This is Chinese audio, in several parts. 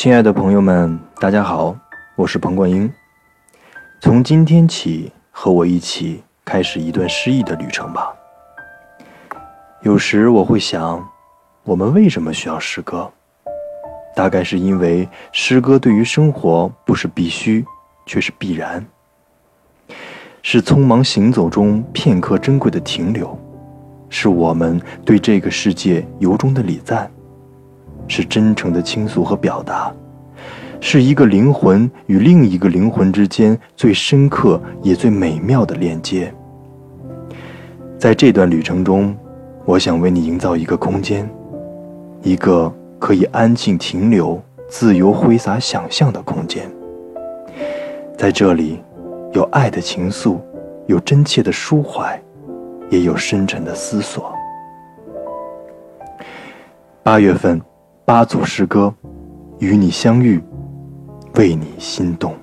亲爱的朋友们，大家好，我是彭冠英。从今天起，和我一起开始一段诗意的旅程吧。有时我会想，我们为什么需要诗歌？大概是因为诗歌对于生活不是必须，却是必然，是匆忙行走中片刻珍贵的停留，是我们对这个世界由衷的礼赞。是真诚的倾诉和表达，是一个灵魂与另一个灵魂之间最深刻也最美妙的链接。在这段旅程中，我想为你营造一个空间，一个可以安静停留、自由挥洒想象的空间。在这里，有爱的情愫，有真切的抒怀，也有深沉的思索。八月份。八组诗歌，与你相遇，为你心动。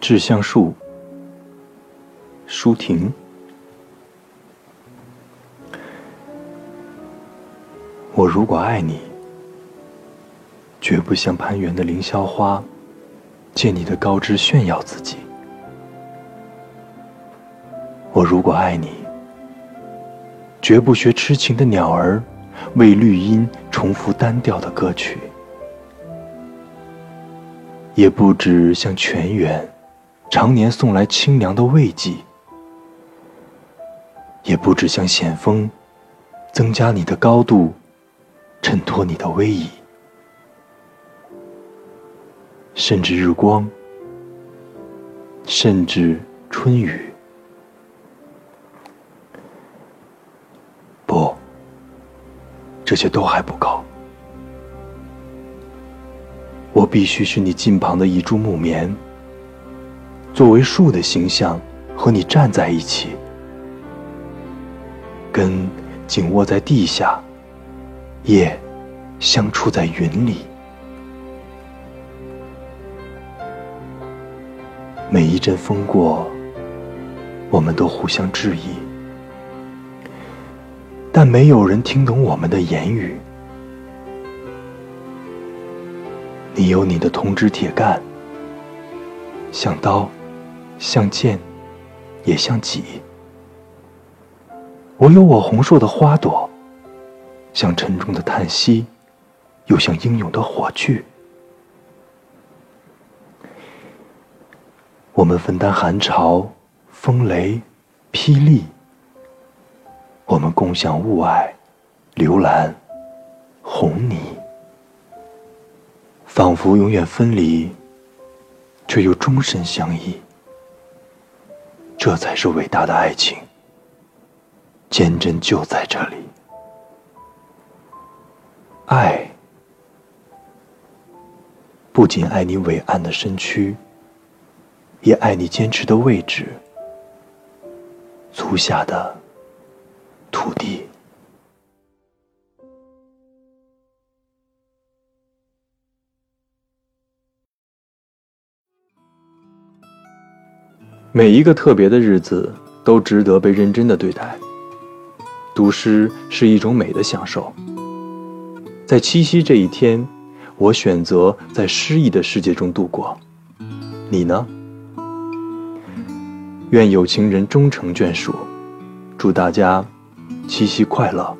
致橡树，舒婷。我如果爱你。绝不像攀援的凌霄花，借你的高枝炫耀自己。我如果爱你，绝不学痴情的鸟儿，为绿荫重复单调的歌曲；也不止像泉源，常年送来清凉的慰藉；也不止像险峰，增加你的高度，衬托你的威仪。甚至日光，甚至春雨，不，这些都还不够。我必须是你近旁的一株木棉，作为树的形象和你站在一起，根紧握在地下，叶相触在云里。每一阵风过，我们都互相质疑，但没有人听懂我们的言语。你有你的铜枝铁干，像刀，像剑，也像戟；我有我红硕的花朵，像沉重的叹息，又像英勇的火炬。我们分担寒潮、风雷、霹雳；我们共享雾霭、流岚、红泥，仿佛永远分离，却又终身相依。这才是伟大的爱情，坚贞就在这里。爱，不仅爱你伟岸的身躯。也爱你坚持的位置，足下的土地。每一个特别的日子都值得被认真的对待。读诗是一种美的享受。在七夕这一天，我选择在诗意的世界中度过。你呢？愿有情人终成眷属，祝大家七夕快乐。